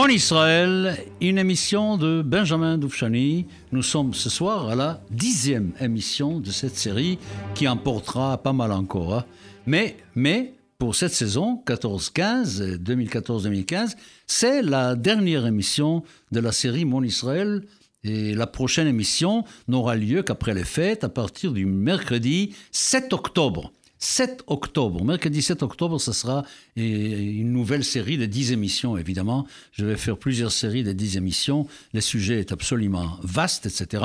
Mon Israël, une émission de Benjamin Doufchani. Nous sommes ce soir à la dixième émission de cette série qui emportera pas mal encore. hein. Mais, mais pour cette saison 14-15, 2014-2015, c'est la dernière émission de la série Mon Israël. Et la prochaine émission n'aura lieu qu'après les fêtes, à partir du mercredi 7 octobre. 7 octobre, mercredi 7 octobre, ce sera euh, une nouvelle série de 10 émissions, évidemment. Je vais faire plusieurs séries de 10 émissions. Le sujet est absolument vaste, etc.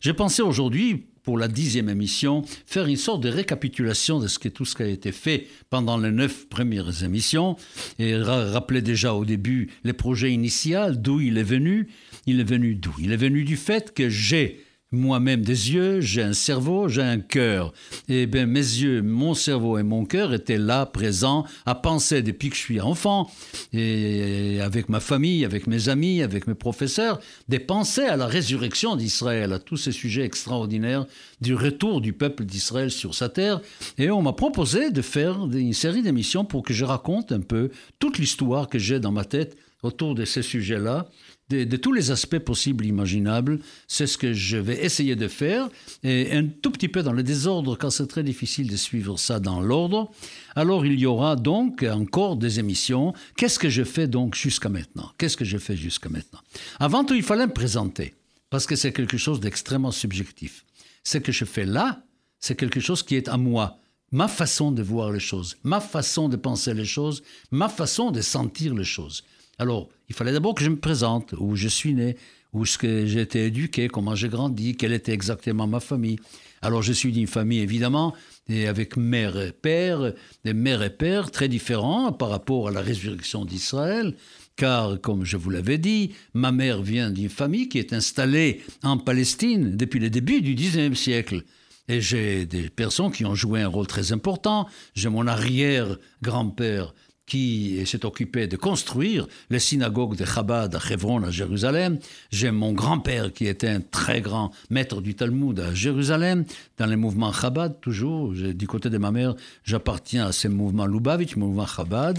J'ai pensé aujourd'hui, pour la dixième émission, faire une sorte de récapitulation de ce que, tout ce qui a été fait pendant les neuf premières émissions et ra- rappeler déjà au début les projets initiaux, d'où il est venu. Il est venu d'où? Il est venu du fait que j'ai moi-même des yeux, j'ai un cerveau, j'ai un cœur. Et bien mes yeux, mon cerveau et mon cœur étaient là, présents, à penser depuis que je suis enfant, et avec ma famille, avec mes amis, avec mes professeurs, des pensées à la résurrection d'Israël, à tous ces sujets extraordinaires du retour du peuple d'Israël sur sa terre. Et on m'a proposé de faire une série d'émissions pour que je raconte un peu toute l'histoire que j'ai dans ma tête autour de ces sujets-là de, tous les aspects possibles, imaginables. C'est ce que je vais essayer de faire, et un tout petit peu dans le désordre, car c'est très difficile de suivre ça dans l'ordre. Alors il y aura donc encore des émissions. Qu'est-ce que je fais donc jusqu'à maintenant? Qu'est-ce que je fais jusqu'à maintenant? Avant tout, il fallait me présenter, parce que c'est quelque chose d'extrêmement subjectif. Ce que je fais là, c'est quelque chose qui est à moi ma façon de voir les choses, ma façon de penser les choses, ma façon de sentir les choses. Alors, il fallait d'abord que je me présente, où je suis né, où j'ai été éduqué, comment j'ai grandi, quelle était exactement ma famille. Alors, je suis d'une famille, évidemment, et avec mère et père, des mères et pères très différents par rapport à la résurrection d'Israël. Car, comme je vous l'avais dit, ma mère vient d'une famille qui est installée en Palestine depuis le début du XIXe siècle. Et j'ai des personnes qui ont joué un rôle très important. J'ai mon arrière-grand-père qui s'est occupé de construire les synagogues de Chabad à Hebron, à Jérusalem. J'ai mon grand-père qui était un très grand maître du Talmud à Jérusalem, dans les mouvements Chabad, toujours. Du côté de ma mère, j'appartiens à ce mouvement Lubavitch, mouvement Chabad.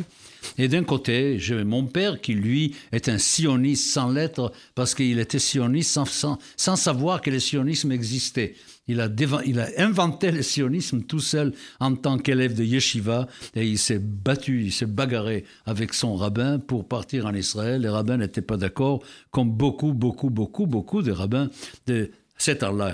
Et d'un côté, j'ai mon père qui, lui, est un sioniste sans lettres, parce qu'il était sioniste sans, sans, sans savoir que le sionisme existait. Il a, il a inventé le sionisme tout seul en tant qu'élève de yeshiva et il s'est battu, il s'est bagarré avec son rabbin pour partir en Israël. Les rabbins n'étaient pas d'accord, comme beaucoup, beaucoup, beaucoup, beaucoup de rabbins de cet art-là.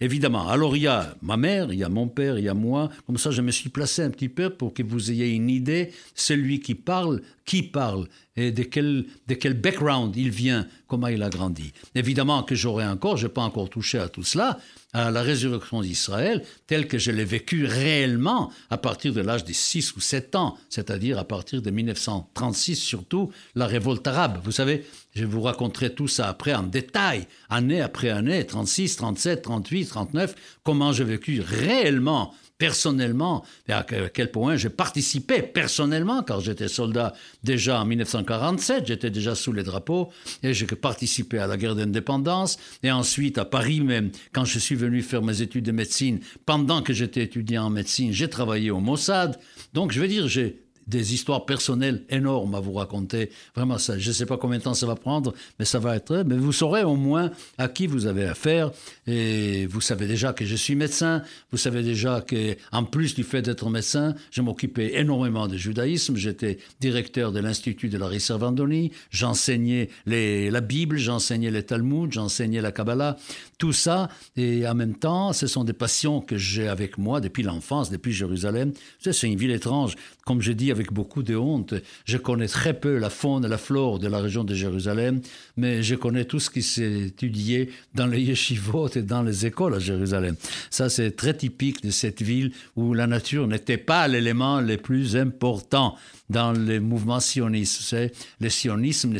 Évidemment. Alors il y a ma mère, il y a mon père, il y a moi. Comme ça, je me suis placé un petit peu pour que vous ayez une idée. Celui qui parle, qui parle et de quel, de quel background il vient, comment il a grandi. Évidemment que j'aurais encore, je n'ai pas encore touché à tout cela, à la résurrection d'Israël, telle que je l'ai vécue réellement à partir de l'âge de 6 ou 7 ans, c'est-à-dire à partir de 1936 surtout, la révolte arabe. Vous savez, je vous raconterai tout ça après en détail, année après année, 36, 37, 38, 39, comment j'ai vécu réellement personnellement, et à quel point j'ai participé personnellement, car j'étais soldat déjà en 1947, j'étais déjà sous les drapeaux, et j'ai participé à la guerre d'indépendance, et ensuite à Paris même, quand je suis venu faire mes études de médecine, pendant que j'étais étudiant en médecine, j'ai travaillé au Mossad, donc je veux dire, j'ai des histoires personnelles énormes à vous raconter. Vraiment, ça, je ne sais pas combien de temps ça va prendre, mais ça va être. Mais vous saurez au moins à qui vous avez affaire. Et vous savez déjà que je suis médecin. Vous savez déjà que, en plus du fait d'être médecin, je m'occupais énormément de judaïsme. J'étais directeur de l'Institut de la Servandoni. J'enseignais la Bible, j'enseignais les Talmuds, j'enseignais la Kabbalah. Tout ça. Et en même temps, ce sont des passions que j'ai avec moi depuis l'enfance, depuis Jérusalem. C'est une ville étrange. Comme je dis avec beaucoup de honte, je connais très peu la faune et la flore de la région de Jérusalem, mais je connais tout ce qui s'est étudié dans les yeshivot et dans les écoles à Jérusalem. Ça, c'est très typique de cette ville où la nature n'était pas l'élément le plus important dans les mouvements sionistes. Le sionisme ne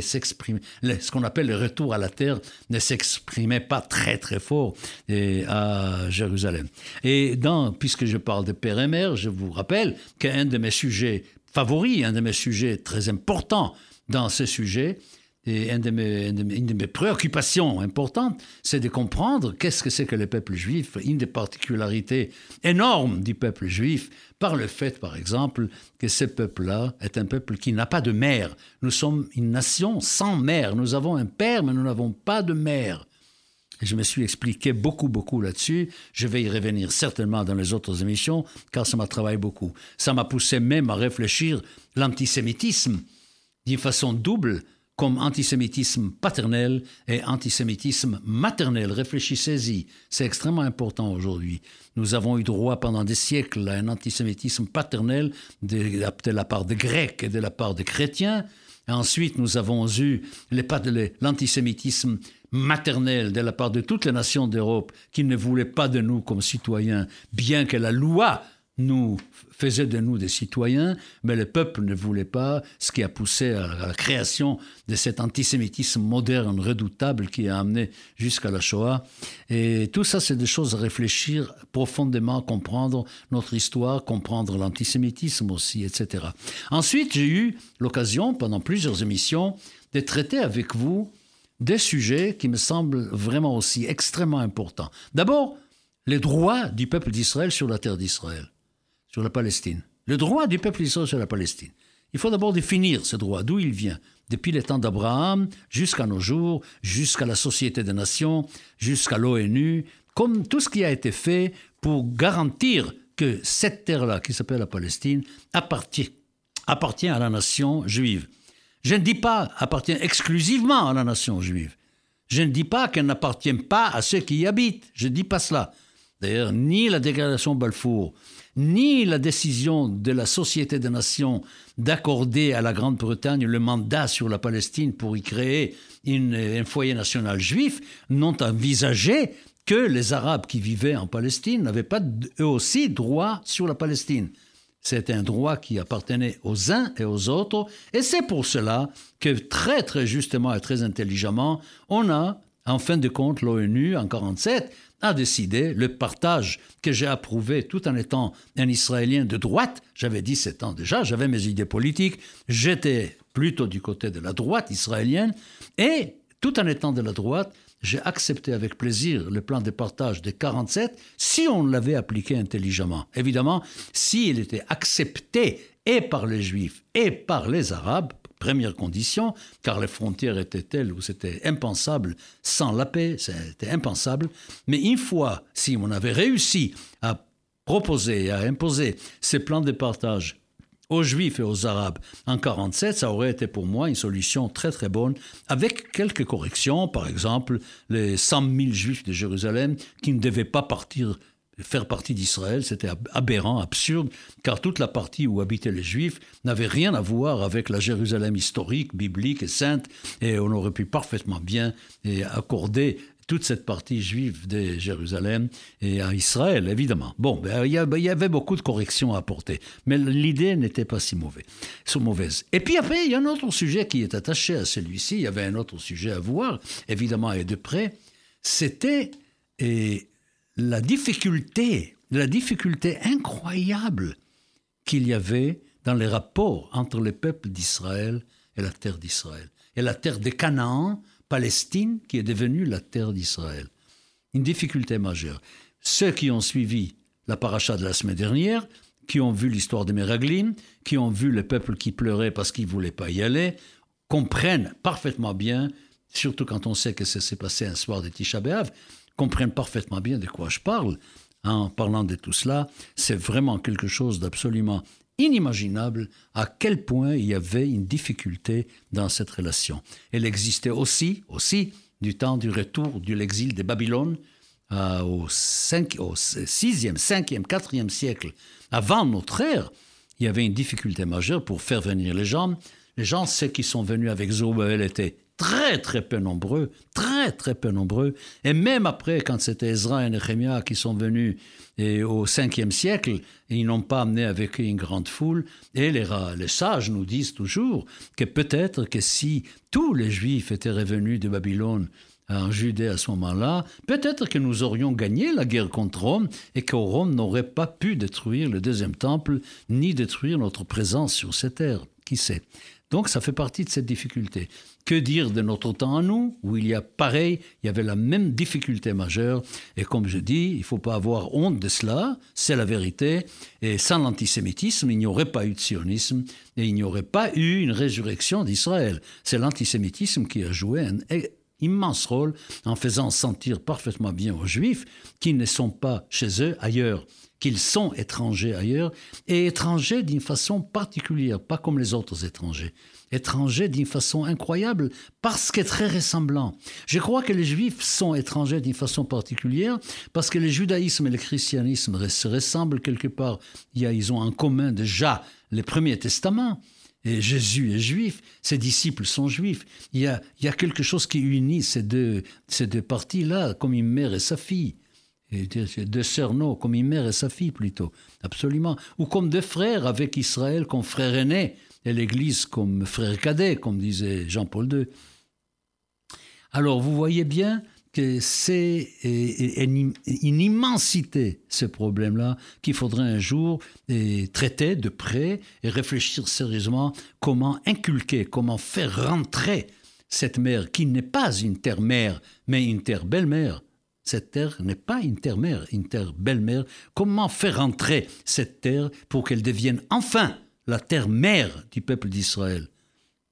s'exprime- ce qu'on appelle le retour à la terre ne s'exprimait pas très très fort et, à Jérusalem. Et puisque je parle de père et mère, je vous rappelle qu'un de mes sujets favoris, un de mes sujets très importants dans ce sujet, et une de, mes, une de mes préoccupations importantes, c'est de comprendre qu'est-ce que c'est que le peuple juif, une des particularités énormes du peuple juif, par le fait, par exemple, que ce peuple-là est un peuple qui n'a pas de mère. Nous sommes une nation sans mère. Nous avons un père, mais nous n'avons pas de mère. Je me suis expliqué beaucoup, beaucoup là-dessus. Je vais y revenir certainement dans les autres émissions, car ça m'a travaillé beaucoup. Ça m'a poussé même à réfléchir l'antisémitisme d'une façon double, comme antisémitisme paternel et antisémitisme maternel. Réfléchissez-y, c'est extrêmement important aujourd'hui. Nous avons eu droit pendant des siècles à un antisémitisme paternel de, de la part des Grecs et de la part des chrétiens. Et ensuite, nous avons eu l'antisémitisme maternelle de la part de toutes les nations d'Europe qui ne voulaient pas de nous comme citoyens, bien que la loi nous faisait de nous des citoyens, mais le peuple ne voulait pas, ce qui a poussé à la création de cet antisémitisme moderne redoutable qui a amené jusqu'à la Shoah. Et tout ça, c'est des choses à réfléchir profondément, comprendre notre histoire, comprendre l'antisémitisme aussi, etc. Ensuite, j'ai eu l'occasion, pendant plusieurs émissions, de traiter avec vous des sujets qui me semblent vraiment aussi extrêmement importants. D'abord, les droits du peuple d'Israël sur la terre d'Israël, sur la Palestine. Le droit du peuple d'Israël sur la Palestine. Il faut d'abord définir ce droit, d'où il vient. Depuis les temps d'Abraham jusqu'à nos jours, jusqu'à la Société des Nations, jusqu'à l'ONU, comme tout ce qui a été fait pour garantir que cette terre-là, qui s'appelle la Palestine, appartient, appartient à la nation juive. Je ne dis pas appartient exclusivement à la nation juive. Je ne dis pas qu'elle n'appartient pas à ceux qui y habitent. Je ne dis pas cela. D'ailleurs, ni la déclaration Balfour, ni la décision de la Société des Nations d'accorder à la Grande-Bretagne le mandat sur la Palestine pour y créer un foyer national juif n'ont envisagé que les Arabes qui vivaient en Palestine n'avaient pas eux aussi droit sur la Palestine. C'est un droit qui appartenait aux uns et aux autres, et c'est pour cela que très très justement et très intelligemment, on a, en fin de compte, l'ONU en 1947 a décidé le partage que j'ai approuvé tout en étant un Israélien de droite. J'avais 17 ans déjà, j'avais mes idées politiques, j'étais plutôt du côté de la droite israélienne, et tout en étant de la droite, j'ai accepté avec plaisir le plan de partage de 47 si on l'avait appliqué intelligemment. Évidemment, s'il était accepté et par les Juifs et par les Arabes, première condition, car les frontières étaient telles où c'était impensable sans la paix, c'était impensable. Mais une fois, si on avait réussi à proposer, à imposer ces plans de partage aux Juifs et aux Arabes en 47, ça aurait été pour moi une solution très très bonne, avec quelques corrections, par exemple les 100 000 Juifs de Jérusalem qui ne devaient pas partir faire partie d'Israël, c'était aberrant, absurde, car toute la partie où habitaient les Juifs n'avait rien à voir avec la Jérusalem historique, biblique et sainte, et on aurait pu parfaitement bien accorder toute cette partie juive de Jérusalem et à Israël, évidemment. Bon, ben, il y, avait beaucoup de corrections à apporter, mais l'idée n'était pas si mauvaise, si mauvaise. Et puis après, il y a un autre sujet qui est attaché à celui-ci, il y avait un autre sujet à voir, évidemment, et de près, c'était la difficulté, la difficulté incroyable qu'il y avait dans les rapports entre les peuples d'Israël et la terre d'Israël. Et la terre de Canaan, Palestine qui est devenue la terre d'Israël. Une difficulté majeure. Ceux qui ont suivi la paracha de la semaine dernière, qui ont vu l'histoire de Meraglim, qui ont vu le peuple qui pleurait parce qu'il ne voulait pas y aller, comprennent parfaitement bien, surtout quand on sait que ça s'est passé un soir de Tisha B'Av, comprennent parfaitement bien de quoi je parle. En parlant de tout cela, c'est vraiment quelque chose d'absolument inimaginable à quel point il y avait une difficulté dans cette relation. Elle existait aussi, aussi du temps du retour de l'exil de Babylone euh, au, 5, au 6e, 5e, 4e siècle. Avant notre ère, il y avait une difficulté majeure pour faire venir les gens. Les gens, ceux qui sont venus avec Zorobabel étaient très très peu nombreux, très très peu nombreux. Et même après, quand c'était Ezra et Nehemiah qui sont venus et au 5e siècle, ils n'ont pas amené avec eux une grande foule. Et les, les sages nous disent toujours que peut-être que si tous les Juifs étaient revenus de Babylone en Judée à ce moment-là, peut-être que nous aurions gagné la guerre contre Rome et que Rome n'aurait pas pu détruire le deuxième temple ni détruire notre présence sur cette terre. Qui sait? Donc ça fait partie de cette difficulté. Que dire de notre temps à nous, où il y a pareil, il y avait la même difficulté majeure? Et comme je dis, il ne faut pas avoir honte de cela, c'est la vérité. Et sans l'antisémitisme, il n'y aurait pas eu de sionisme et il n'y aurait pas eu une résurrection d'Israël. C'est l'antisémitisme qui a joué un immense rôle en faisant sentir parfaitement bien aux Juifs qu'ils ne sont pas chez eux ailleurs, qu'ils sont étrangers ailleurs, et étrangers d'une façon particulière, pas comme les autres étrangers. Étrangers d'une façon incroyable, parce est très ressemblant. Je crois que les Juifs sont étrangers d'une façon particulière, parce que le judaïsme et le christianisme se ressemblent quelque part. Ils ont en commun déjà les premiers testaments. Et Jésus est juif, ses disciples sont juifs. Il y a, quelque chose qui unit ces deux, ces deux parties-là, comme une mère et sa fille. Et deux sœurs, non, comme une mère et sa fille plutôt. Absolument. Ou comme deux frères avec Israël comme frère aîné, et l'Église comme frère cadet, comme disait Jean-Paul II. Alors vous voyez bien que c'est une, immensité, ce problème-là, qu'il faudrait un jour traiter de près et réfléchir sérieusement comment inculquer, comment faire rentrer cette mère qui n'est pas une terre-mère, mais une terre-belle-mère. Cette terre n'est pas une terre-mère, une terre-belle-mère. Comment faire rentrer cette terre pour qu'elle devienne enfin la terre-mère du peuple d'Israël?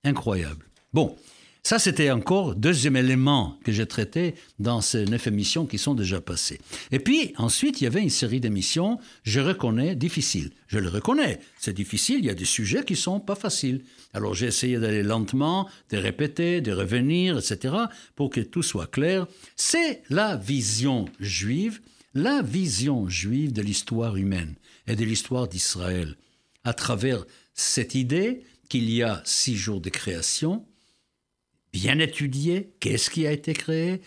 Incroyable. Bon, ça, c'était encore deuxième élément que j'ai traité dans ces neuf émissions qui sont déjà passées. Et puis, ensuite, il y avait une série d'émissions, je reconnais, difficiles. Je le reconnais, c'est difficile, il y a des sujets qui sont pas faciles. Alors, j'ai essayé d'aller lentement, de répéter, de revenir, etc., pour que tout soit clair. C'est la vision juive, la vision juive de l'histoire humaine et de l'histoire d'Israël, à travers cette idée qu'il y a six jours de création, bien étudié, qu'est-ce qui a été créé,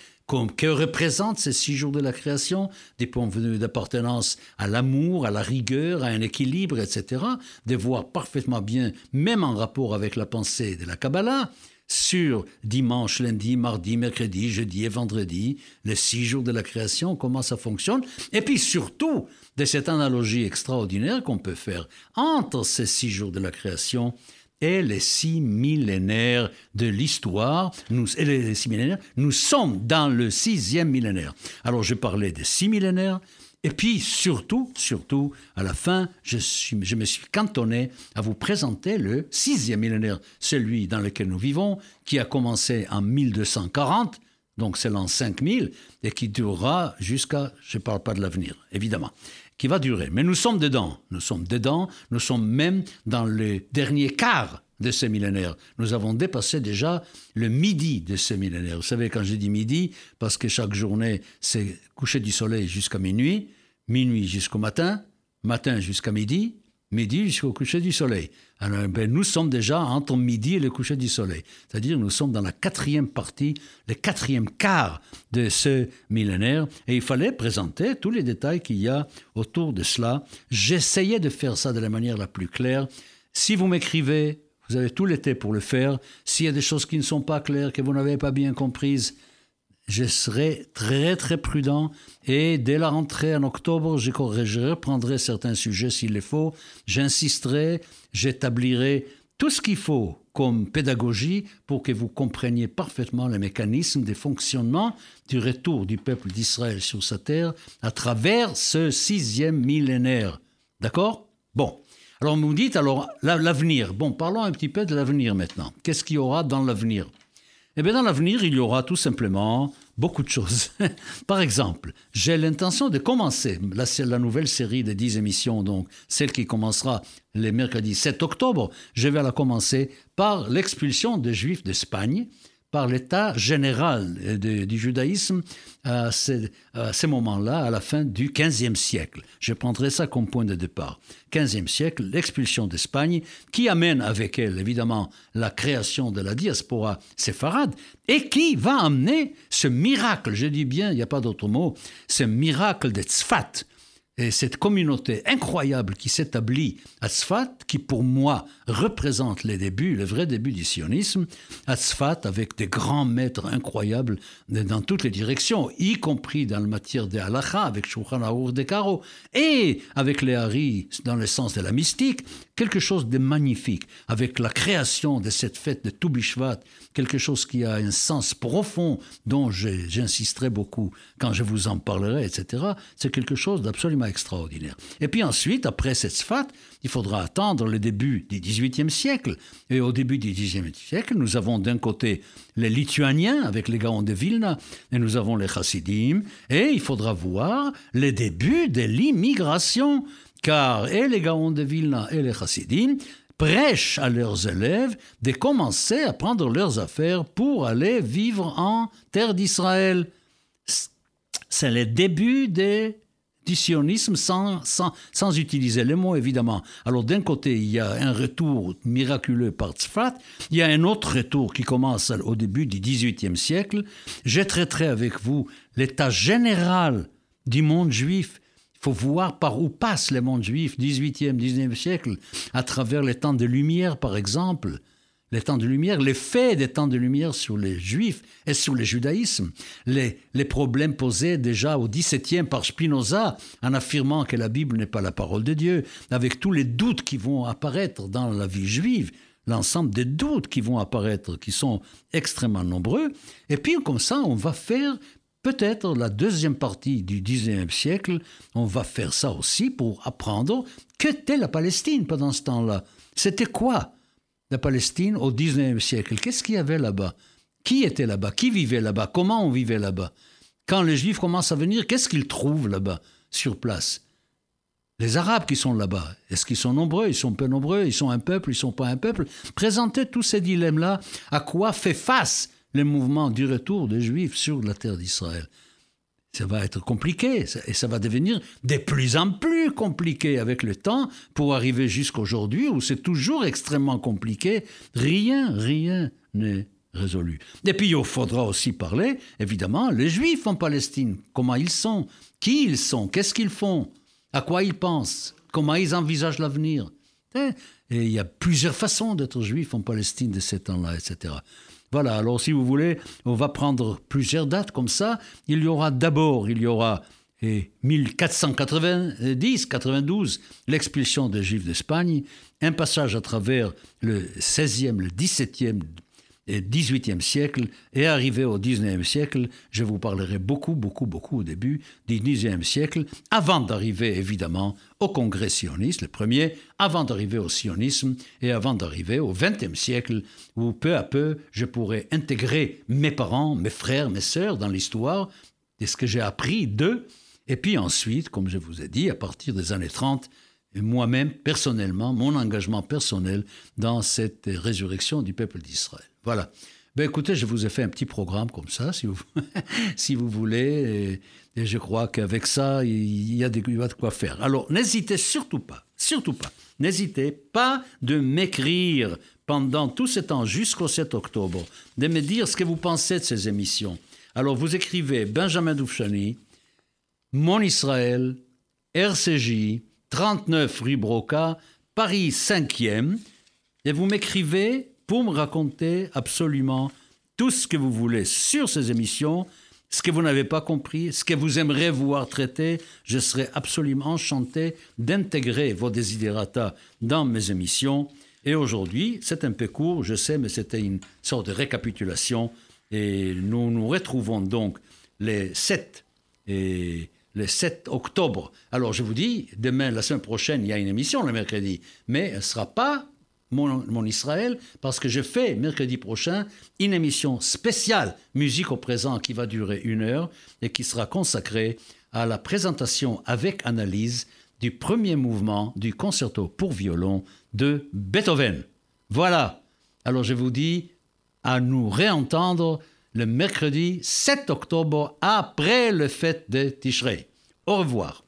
que représentent ces six jours de la création, des points vue d'appartenance à l'amour, à la rigueur, à un équilibre, etc., de voir parfaitement bien, même en rapport avec la pensée de la Kabbalah, sur dimanche, lundi, mardi, mercredi, jeudi et vendredi, les six jours de la création, comment ça fonctionne, et puis surtout de cette analogie extraordinaire qu'on peut faire entre ces six jours de la création et les six millénaires de l'histoire. Nous, les six millénaires, nous sommes dans le sixième millénaire. Alors je parlais des six millénaires, et puis surtout, surtout, à la fin, je, je me suis cantonné à vous présenter le sixième millénaire, celui dans lequel nous vivons, qui a commencé en 1240, donc c'est l'an 5000, et qui durera jusqu'à, je ne parle pas de l'avenir, évidemment qui va durer. Mais nous sommes dedans. Nous sommes dedans. Nous sommes même dans le dernier quart de ce millénaire. Nous avons dépassé déjà le midi de ce millénaire. Vous savez, quand je dis midi, parce que chaque journée, c'est coucher du soleil jusqu'à minuit, minuit jusqu'au matin, matin jusqu'à midi, midi jusqu'au coucher du soleil. Alors, ben, nous sommes déjà entre midi et le coucher du soleil. C'est-à-dire nous sommes dans la quatrième partie, le quatrième quart de ce millénaire. Et il fallait présenter tous les détails qu'il y a autour de cela. J'essayais de faire ça de la manière la plus claire. Si vous m'écrivez, vous avez tout l'été pour le faire. S'il y a des choses qui ne sont pas claires, que vous n'avez pas bien comprises, je serai très très prudent et dès la rentrée en octobre, je, je reprendrai certains sujets s'il le faut, j'insisterai, j'établirai tout ce qu'il faut comme pédagogie pour que vous compreniez parfaitement les mécanismes de fonctionnement du retour du peuple d'Israël sur sa terre à travers ce sixième millénaire. D'accord? Bon. Alors, vous me dites, alors, l'avenir. Bon, parlons un petit peu de l'avenir maintenant. Qu'est-ce qu'il y aura dans l'avenir? Eh bien, dans l'avenir, il y aura tout simplement beaucoup de choses. Par exemple, j'ai l'intention de commencer la, nouvelle série de 10 émissions, donc celle qui commencera le mercredi 7 octobre. Je vais la commencer par l'expulsion des Juifs d'Espagne par l'état général du judaïsme à ces, à moments-là, à la fin du XVe siècle. Je prendrai ça comme point de départ. XVe siècle, l'expulsion d'Espagne, qui amène avec elle, évidemment, la création de la diaspora séfarade, et qui va amener ce miracle, je dis bien, il n'y a pas d'autre mot, ce miracle de Tzfat, et cette communauté incroyable qui s'établit à Tzfat, qui pour moi représente les débuts, le vrai début du sionisme, à Tzfat avec des grands maîtres incroyables dans toutes les directions, y compris dans la matière des halakha avec Shulchan Aruch de Karo, et avec les Haris dans le sens de la mystique, quelque chose de magnifique avec la création de cette fête de Toubishvat, quelque chose qui a un sens profond dont j'insisterai beaucoup quand je vous en parlerai, etc. C'est quelque chose d'absolument extraordinaire. Et puis ensuite, après cette Sfat, il faudra attendre le début du XVIIIe siècle. Et au début du XVIIIe siècle, nous avons d'un côté les Lituaniens avec les Gaons de Vilna, et nous avons les Chassidim, et il faudra voir les débuts de l'immigration car et les Gaons de Vilna et les Chassidim prêchent à leurs élèves de commencer à prendre leurs affaires pour aller vivre en terre d'Israël. C'est le début du sionisme sans, sans, utiliser les mots, évidemment. Alors, d'un côté, il y a un retour miraculeux par Tzfat, il y a un autre retour qui commence au début du XVIIIe siècle. Je traiterai avec vous l'état général du monde juif faut voir par où passe le monde juif, 18e, 19e siècle, à travers les temps de lumière, par exemple. Les temps de lumière, l'effet des temps de lumière sur les juifs et sur le judaïsme, les, les problèmes posés déjà au 17e par Spinoza en affirmant que la Bible n'est pas la parole de Dieu, avec tous les doutes qui vont apparaître dans la vie juive, l'ensemble des doutes qui vont apparaître, qui sont extrêmement nombreux. Et puis comme ça, on va faire Peut-être la deuxième partie du XIXe siècle, on va faire ça aussi pour apprendre qu'était la Palestine pendant ce temps-là. C'était quoi la Palestine au XIXe siècle? Qu'est-ce qu'il y avait là-bas? Qui était là-bas? Qui vivait là-bas? Comment on vivait là-bas? Quand les Juifs commencent à venir, qu'est-ce qu'ils trouvent là-bas, sur place? Les Arabes qui sont là-bas, est-ce qu'ils sont nombreux? Ils sont peu nombreux Ils sont un peuple Ils sont pas un peuple? Présentez tous ces dilemmes-là. À quoi fait face le mouvement du retour des Juifs sur la terre d'Israël. Ça va être compliqué et ça va devenir de plus en plus compliqué avec le temps pour arriver jusqu'aujourd'hui où c'est toujours extrêmement compliqué. Rien, rien n'est résolu. Et puis il faudra aussi parler, évidemment, les Juifs en Palestine, comment ils sont, qui ils sont, qu'est-ce qu'ils font, à quoi ils pensent, comment ils envisagent l'avenir? Et il y a plusieurs façons d'être juif en Palestine de ces temps-là, etc. Voilà, alors si vous voulez, on va prendre plusieurs dates comme ça. Il y aura d'abord, il y aura 1490-92, l'expulsion des Juifs d'Espagne, un passage à travers le 16e, le 17e 18e siècle et arrivé au 19e siècle, je vous parlerai beaucoup, beaucoup, beaucoup au début du 19e siècle, avant d'arriver évidemment au congrès sioniste, le premier, avant d'arriver au sionisme et avant d'arriver au 20e siècle, où peu à peu je pourrai intégrer mes parents, mes frères, mes sœurs dans l'histoire, et ce que j'ai appris d'eux, et puis ensuite, comme je vous ai dit, à partir des années 30, moi-même, personnellement, mon engagement personnel dans cette résurrection du peuple d'Israël. Voilà. Ben écoutez, je vous ai fait un petit programme comme ça, si vous, si vous voulez, et, je crois qu'avec ça, il y, a il y a de quoi faire. Alors, n'hésitez surtout pas, surtout pas, n'hésitez pas de m'écrire pendant tout ce temps jusqu'au 7 octobre, de me dire ce que vous pensez de ces émissions. Alors, vous écrivez Benjamin Doufchani, Mon Israël, RCJ, 39 rue Broca, Paris 5e, et vous m'écrivez pour me raconter absolument tout ce que vous voulez sur ces émissions, ce que vous n'avez pas compris, ce que vous aimeriez voir traiter. Je serai absolument enchanté d'intégrer vos desiderata dans mes émissions. Et aujourd'hui, c'est un peu court, je sais, mais c'était une sorte de récapitulation. Et nous nous retrouvons donc les 7 et le 7 octobre. Alors je vous dis, demain, la semaine prochaine, il y a une émission le mercredi, mais elle ne sera pas mon, Israël, parce que je fais mercredi prochain une émission spéciale musique au présent qui va durer une heure et qui sera consacrée à la présentation avec analyse du premier mouvement du concerto pour violon de Beethoven. Voilà. Alors je vous dis à nous réentendre le mercredi 7 octobre après le fête de Tishrei. Au revoir.